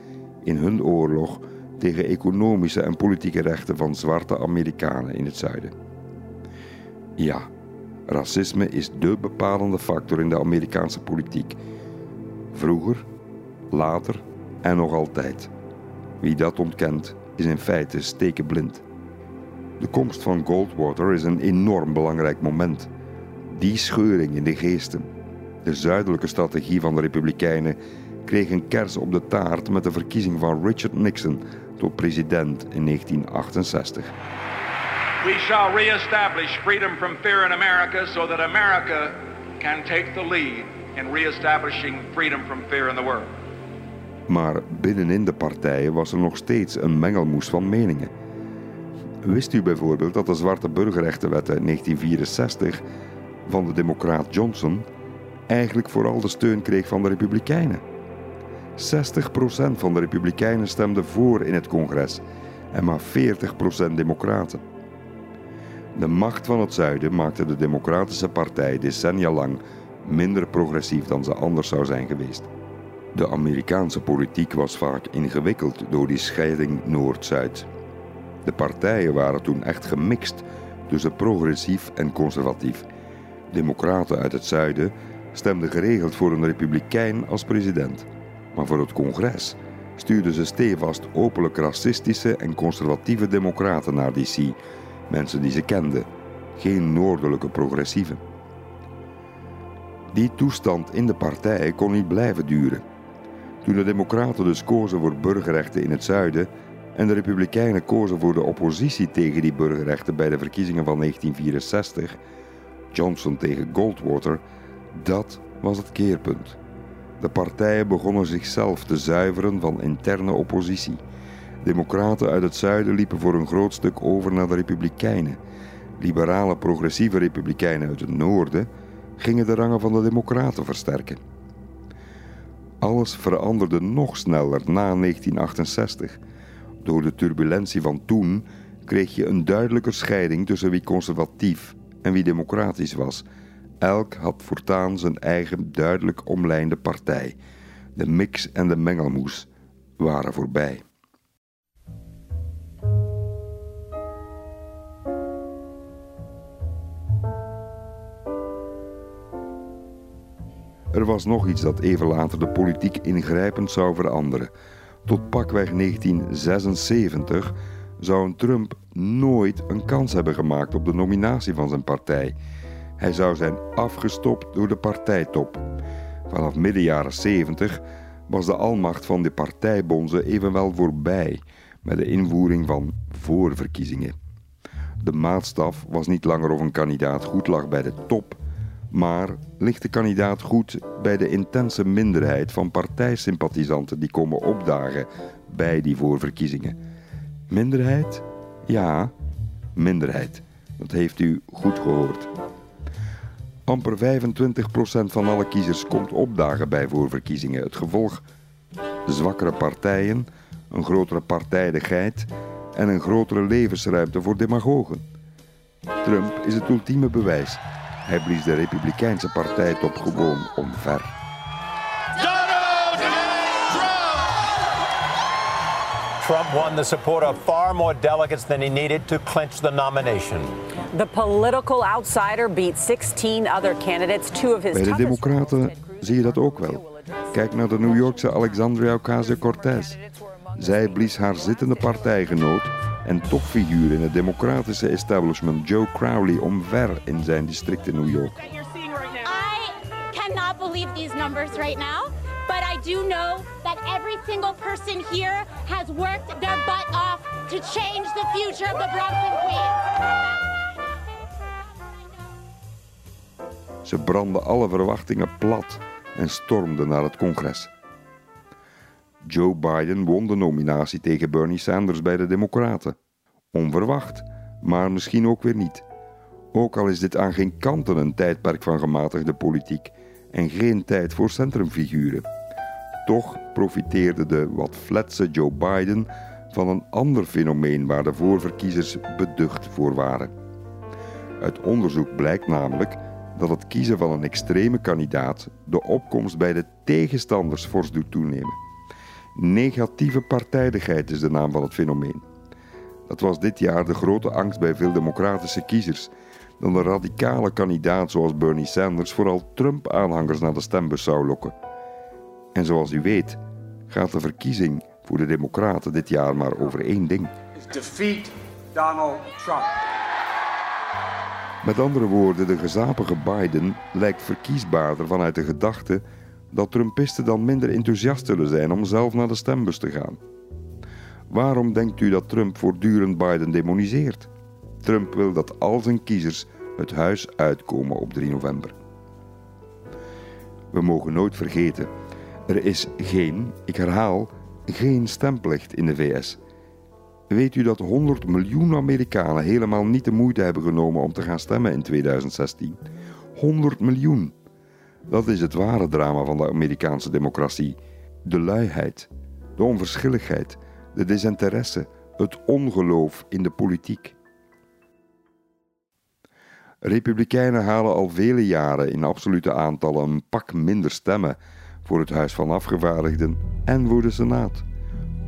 Speaker 3: in hun oorlog tegen economische en politieke rechten van zwarte Amerikanen in het zuiden. Ja, racisme is dé bepalende factor in de Amerikaanse politiek. Vroeger, later en nog altijd. Wie dat ontkent, is in feite stekenblind. De komst van Goldwater is een enorm belangrijk moment. Die scheuring in de geesten, de zuidelijke strategie van de Republikeinen, kreeg een kers op de taart met de verkiezing van Richard Nixon tot president in 1968.
Speaker 26: We shall reestablish freedom from fear in America so that America can take the lead in reestablishing freedom from fear in the world.
Speaker 3: Maar binnenin de partijen was er nog steeds een mengelmoes van meningen. Wist u bijvoorbeeld dat de Zwarte Burgerrechtenwet uit 1964 van de democraat Johnson eigenlijk vooral de steun kreeg van de Republikeinen? 60% van de Republikeinen stemde voor in het congres en maar 40% Democraten. De macht van het zuiden maakte de Democratische Partij decennia lang minder progressief dan ze anders zou zijn geweest. De Amerikaanse politiek was vaak ingewikkeld door die scheiding Noord-Zuid. De partijen waren toen echt gemixt tussen progressief en conservatief. Democraten uit het zuiden stemden geregeld voor een republikein als president. Maar voor het congres stuurden ze stevast openlijk racistische en conservatieve democraten naar DC, mensen die ze kenden, geen noordelijke progressieven. Die toestand in de partij kon niet blijven duren. Toen de Democraten dus kozen voor burgerrechten in het zuiden en de Republikeinen kozen voor de oppositie tegen die burgerrechten bij de verkiezingen van 1964, Johnson tegen Goldwater, dat was het keerpunt. De partijen begonnen zichzelf te zuiveren van interne oppositie. Democraten uit het zuiden liepen voor een groot stuk over naar de Republikeinen. Liberale progressieve Republikeinen uit het noorden gingen de rangen van de Democraten versterken. Alles veranderde nog sneller na 1968. Door de turbulentie van toen kreeg je een duidelijker scheiding tussen wie conservatief en wie democratisch was. Elk had voortaan zijn eigen duidelijk omlijnde partij. De mix en de mengelmoes waren voorbij. Er was nog iets dat even later de politiek ingrijpend zou veranderen. Tot pakweg 1976 zou een Trump nooit een kans hebben gemaakt op de nominatie van zijn partij. Hij zou zijn afgestopt door de partijtop. Vanaf midden jaren 70 was de almacht van de partijbonzen evenwel voorbij met de invoering van voorverkiezingen. De maatstaf was niet langer of een kandidaat goed lag bij de top, maar ligt de kandidaat goed bij de intense minderheid van partijsympathisanten die komen opdagen bij die voorverkiezingen. Minderheid? Ja, minderheid. Dat heeft u goed gehoord. Amper 25% van alle kiezers komt opdagen bij voorverkiezingen. Het gevolg? Zwakkere partijen, een grotere partijdigheid en een grotere levensruimte voor demagogen. Trump is het ultieme bewijs. Hij blies de Republikeinse partijtop gewoon omver.
Speaker 27: Trump won the support of far more delegates than he needed to clinch the nomination.
Speaker 28: The political outsider beat 16 other candidates, two of his
Speaker 3: Bij de Democraten zie je dat ook wel. Kijk naar de New Yorkse Alexandria Ocasio-Cortez. Zij blies haar zittende partijgenoot en topfiguur in het democratische establishment Joe Crowley omver in zijn district in New York.
Speaker 29: I cannot believe these numbers right now, but I do know that every single person here has worked their butt off to change the future of the Bronx and Queens.
Speaker 3: Ze brandden alle verwachtingen plat en stormden naar het congres. Joe Biden won de nominatie tegen Bernie Sanders bij de Democraten. Onverwacht, maar misschien ook weer niet. Ook al is dit aan geen kanten een tijdperk van gematigde politiek en geen tijd voor centrumfiguren. Toch profiteerde de wat fletse Joe Biden van een ander fenomeen waar de voorverkiezers beducht voor waren. Uit onderzoek blijkt namelijk dat het kiezen van een extreme kandidaat de opkomst bij de tegenstanders fors doet toenemen. Negatieve partijdigheid is de naam van het fenomeen. Dat was dit jaar de grote angst bij veel democratische kiezers. Dat een radicale kandidaat zoals Bernie Sanders vooral Trump-aanhangers naar de stembus zou lokken. En zoals u weet, gaat de verkiezing voor de Democraten dit jaar maar over één ding.
Speaker 8: Defeat Donald Trump.
Speaker 3: Met andere woorden, de gezapige Biden lijkt verkiesbaarder vanuit de gedachte dat Trumpisten dan minder enthousiast zullen zijn om zelf naar de stembus te gaan. Waarom denkt u dat Trump voortdurend Biden demoniseert? Trump wil dat al zijn kiezers het huis uitkomen op 3 november. We mogen nooit vergeten, er is geen, ik herhaal, geen stemplicht in de VS. Weet u dat 100 miljoen Amerikanen helemaal niet de moeite hebben genomen om te gaan stemmen in 2016? 100 miljoen. Dat is het ware drama van de Amerikaanse democratie. De luiheid, de onverschilligheid, de desinteresse, het ongeloof in de politiek. Republikeinen halen al vele jaren in absolute aantallen een pak minder stemmen voor het Huis van Afgevaardigden en voor de Senaat.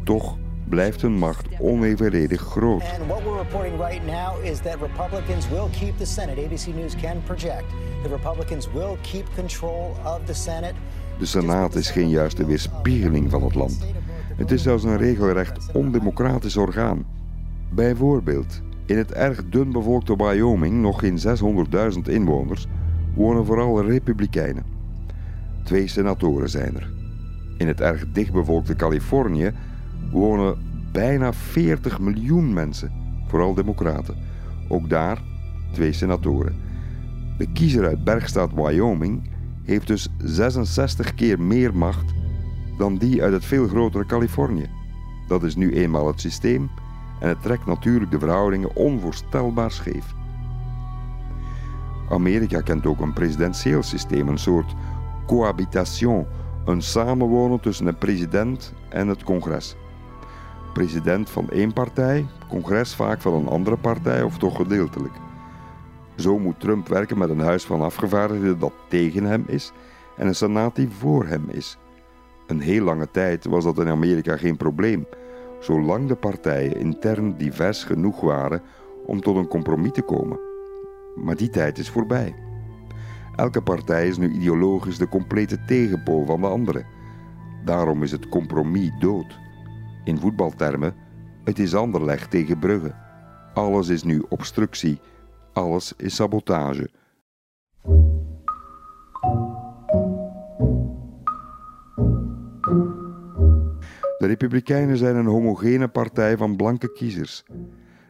Speaker 3: Toch blijft hun macht onevenredig groot.
Speaker 30: And what we're reporting right now is that Republicans will keep the Senate. ABC News can project the Republicans will keep control of the Senate.
Speaker 3: De Senaat is geen juiste weerspiegeling van het land. Het is zelfs een regelrecht ondemocratisch orgaan. Bijvoorbeeld, in het erg dun bevolkte Wyoming, nog geen 600.000 inwoners, wonen vooral republikeinen. Twee senatoren zijn er. In het erg dichtbevolkte Californië wonen bijna 40 miljoen mensen, vooral democraten. Ook daar twee senatoren. De kiezer uit bergstaat Wyoming heeft dus 66 keer meer macht dan die uit het veel grotere Californië. Dat is nu eenmaal het systeem en het trekt natuurlijk de verhoudingen onvoorstelbaar scheef. Amerika kent ook een presidentieel systeem, een soort cohabitation, een samenwonen tussen een president en het congres. President van één partij, congres vaak van een andere partij of toch gedeeltelijk. Zo moet Trump werken met een huis van afgevaardigden dat tegen hem is en een senaat die voor hem is. Een heel lange tijd was dat in Amerika geen probleem, zolang de partijen intern divers genoeg waren om tot een compromis te komen. Maar die tijd is voorbij. Elke partij is nu ideologisch de complete tegenpool van de andere. Daarom is het compromis dood. In voetbaltermen, het is Anderlecht tegen Brugge. Alles is nu obstructie, alles is sabotage. De Republikeinen zijn een homogene partij van blanke kiezers.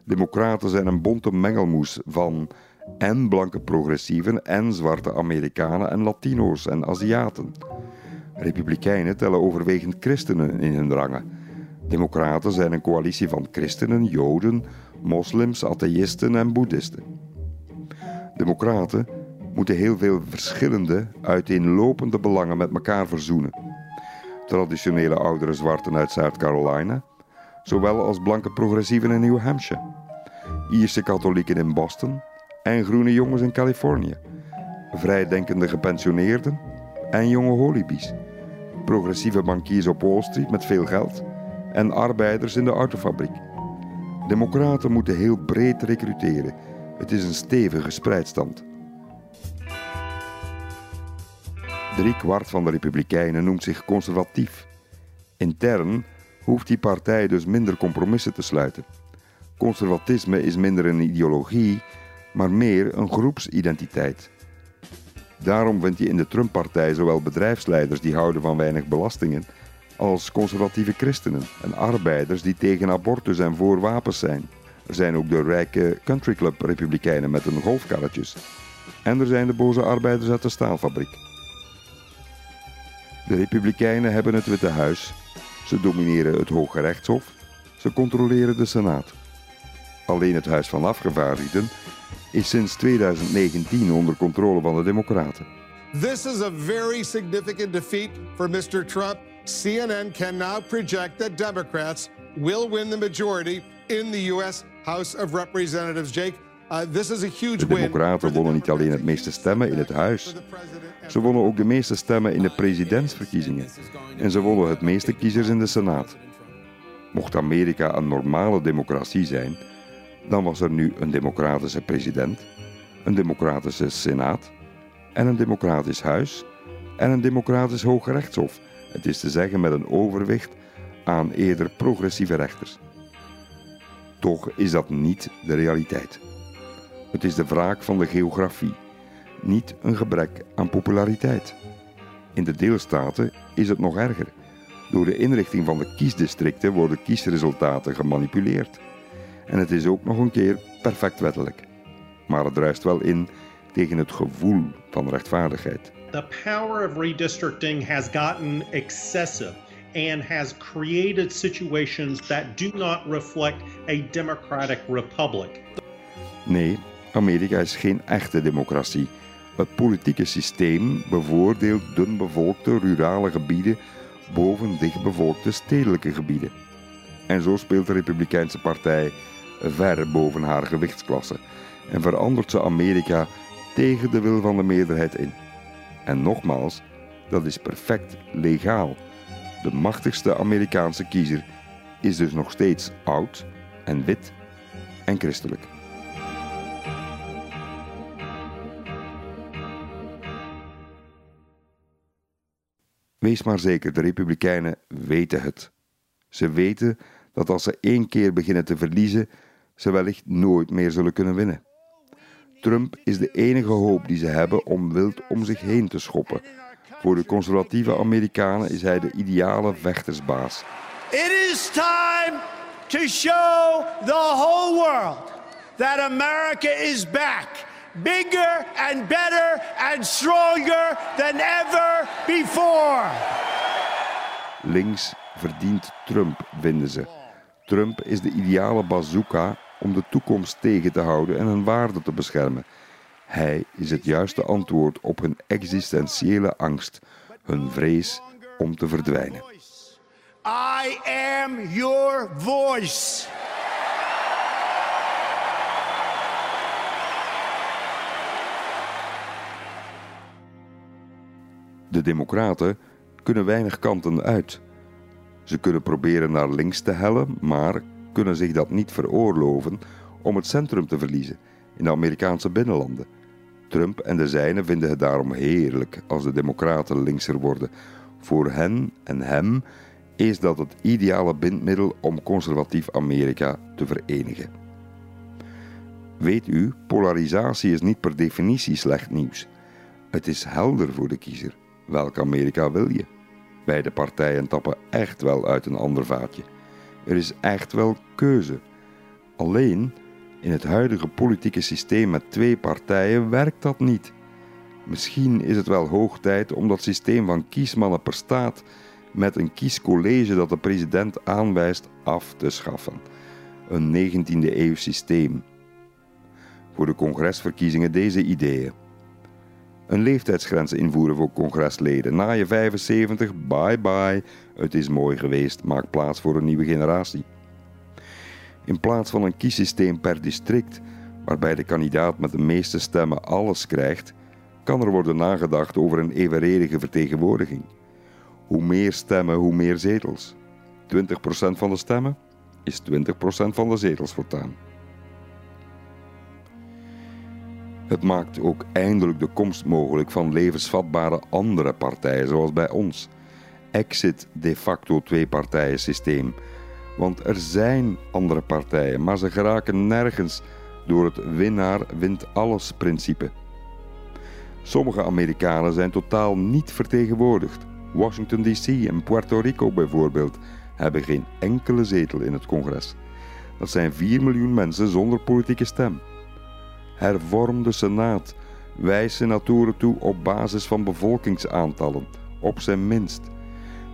Speaker 3: Democraten zijn een bonte mengelmoes van en blanke progressieven en zwarte Amerikanen en Latino's en Aziaten. Republikeinen tellen overwegend christenen in hun rangen. Democraten zijn een coalitie van christenen, joden, moslims, atheïsten en boeddhisten. Democraten moeten heel veel verschillende, uiteenlopende belangen met elkaar verzoenen. Traditionele oudere zwarten uit South Carolina, zowel als blanke progressieven in New Hampshire, Ierse katholieken in Boston en groene jongens in Californië, vrijdenkende gepensioneerden en jonge holibies, progressieve bankiers op Wall Street met veel geld en arbeiders in de autofabriek. Democraten moeten heel breed recruteren. Het is een stevige spreidstand. Drie kwart van de Republikeinen noemt zich conservatief. Intern hoeft die partij dus minder compromissen te sluiten. Conservatisme is minder een ideologie, maar meer een groepsidentiteit. Daarom vindt je in de Trump-partij zowel bedrijfsleiders die houden van weinig belastingen, als conservatieve christenen en arbeiders die tegen abortus en voor wapens zijn. Er zijn ook de rijke countryclub-republikeinen met hun golfkarretjes. En er zijn de boze arbeiders uit de staalfabriek. De Republikeinen hebben het Witte Huis. Ze domineren het Hoge Rechtshof. Ze controleren de Senaat. Alleen het Huis van Afgevaardigden is sinds 2019 onder controle van de Democraten.
Speaker 31: This is a very significant defeat for Mr. Trump. CNN can now project that Democrats will win the majority in the U.S. House of Representatives. Jake, uh, this is a huge
Speaker 3: De Democraten wonnen niet alleen het meeste stemmen in het huis. Ze wonnen ook de meeste stemmen in de presidentsverkiezingen. En ze wonnen het meeste kiezers in de Senaat. Mocht Amerika een normale democratie zijn, dan was er nu een democratische president, een democratische senaat en een democratisch huis en een democratisch hooggerechtshof. Het is te zeggen met een overwicht aan eerder progressieve rechters. Toch is dat niet de realiteit. Het is de wraak van de geografie, niet een gebrek aan populariteit. In de deelstaten is het nog erger. Door de inrichting van de kiesdistricten worden kiesresultaten gemanipuleerd. En het is ook nog een keer perfect wettelijk. Maar het druist wel in tegen het gevoel van rechtvaardigheid.
Speaker 32: The power of redistricting has gotten excessive and has created situations that do not reflect a democratic republic.
Speaker 3: Nee, Amerika is geen echte democratie. Het politieke systeem bevoordeelt dunbevolkte rurale gebieden boven dichtbevolkte stedelijke gebieden. En zo speelt de Republikeinse Partij ver boven haar gewichtsklasse en verandert ze Amerika tegen de wil van de meerderheid in. En nogmaals, dat is perfect legaal. De machtigste Amerikaanse kiezer is dus nog steeds oud en wit en christelijk. Wees maar zeker, de Republikeinen weten het. Ze weten dat als ze één keer beginnen te verliezen, ze wellicht nooit meer zullen kunnen winnen. Trump is de enige hoop die ze hebben om wild om zich heen te schoppen. Voor de conservatieve Amerikanen is hij de ideale vechtersbaas.
Speaker 7: It is time to show the whole world that America is back. Bigger and better and stronger than ever before.
Speaker 3: Links verdient Trump, vinden ze. Trump is de ideale bazooka om de toekomst tegen te houden en hun waarden te beschermen. Hij is het juiste antwoord op hun existentiële angst, hun vrees om te verdwijnen.
Speaker 7: I am your voice.
Speaker 3: De Democraten kunnen weinig kanten uit. Ze kunnen proberen naar links te hellen, maar kunnen zich dat niet veroorloven om het centrum te verliezen in de Amerikaanse binnenlanden. Trump en de zijnen vinden het daarom heerlijk als de Democraten linkser worden. Voor hen en hem is dat het ideale bindmiddel om conservatief Amerika te verenigen. Weet u, polarisatie is niet per definitie slecht nieuws. Het is helder voor de kiezer. Welk Amerika wil je? Beide partijen tappen echt wel uit een ander vaatje. Er is echt wel keuze. Alleen in het huidige politieke systeem met twee partijen werkt dat niet. Misschien is het wel hoog tijd om dat systeem van kiesmannen per staat met een kiescollege dat de president aanwijst af te schaffen. Een 19e eeuw systeem. Voor de congresverkiezingen deze ideeën. Een leeftijdsgrens invoeren voor congresleden. Na je 75, bye bye, het is mooi geweest, maak plaats voor een nieuwe generatie. In plaats van een kiessysteem per district, waarbij de kandidaat met de meeste stemmen alles krijgt, kan er worden nagedacht over een evenredige vertegenwoordiging. Hoe meer stemmen, hoe meer zetels. 20% van de stemmen is 20% van de zetels voortaan. Het maakt ook eindelijk de komst mogelijk van levensvatbare andere partijen, zoals bij ons. Exit de facto twee-partijen systeem. Want er zijn andere partijen, maar ze geraken nergens door het winnaar wint alles principe. Sommige Amerikanen zijn totaal niet vertegenwoordigd. Washington DC en Puerto Rico bijvoorbeeld hebben geen enkele zetel in het congres. Dat zijn 4 miljoen mensen zonder politieke stem. Hervorm de Senaat. Wijs senatoren toe op basis van bevolkingsaantallen, op zijn minst.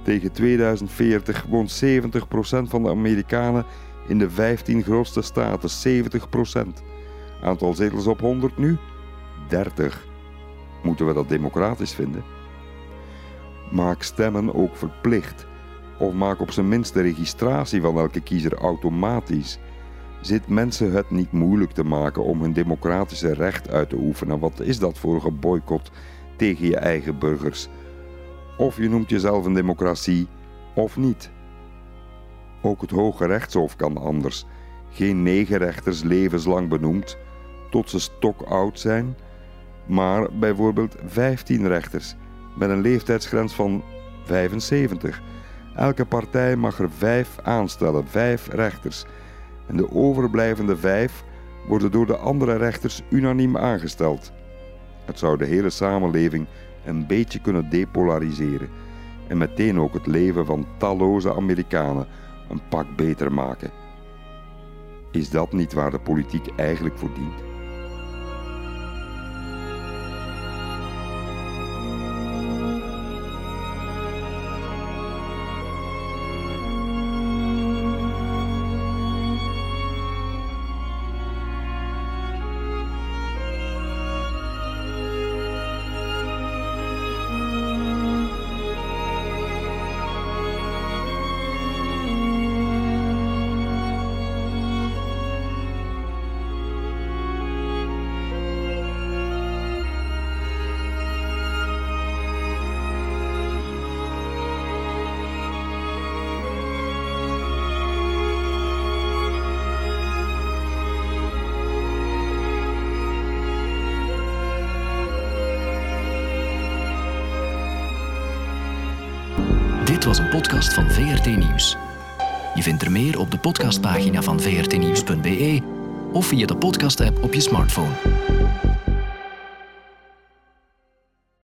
Speaker 3: Tegen 2040 woont 70% van de Amerikanen in de 15 grootste staten. 70%. Aantal zetels op 100 nu? 30. Moeten we dat democratisch vinden? Maak stemmen ook verplicht. Of maak op zijn minst de registratie van elke kiezer automatisch. Zit mensen het niet moeilijk te maken om hun democratische recht uit te oefenen? Wat is dat voor geboycott tegen je eigen burgers? Of je noemt jezelf een democratie of niet. Ook het Hoge Rechtshof kan anders. Geen negen rechters levenslang benoemd, tot ze stokoud zijn, maar bijvoorbeeld 15 rechters met een leeftijdsgrens van 75. Elke partij mag er vijf aanstellen, vijf rechters. En de overblijvende vijf worden door de andere rechters unaniem aangesteld. Het zou de hele samenleving een beetje kunnen depolariseren en meteen ook het leven van talloze Amerikanen een pak beter maken. Is dat niet waar de politiek eigenlijk voor dient?
Speaker 33: Je vindt er meer op de podcastpagina van vrtnieuws.be of via de podcast-app op je smartphone.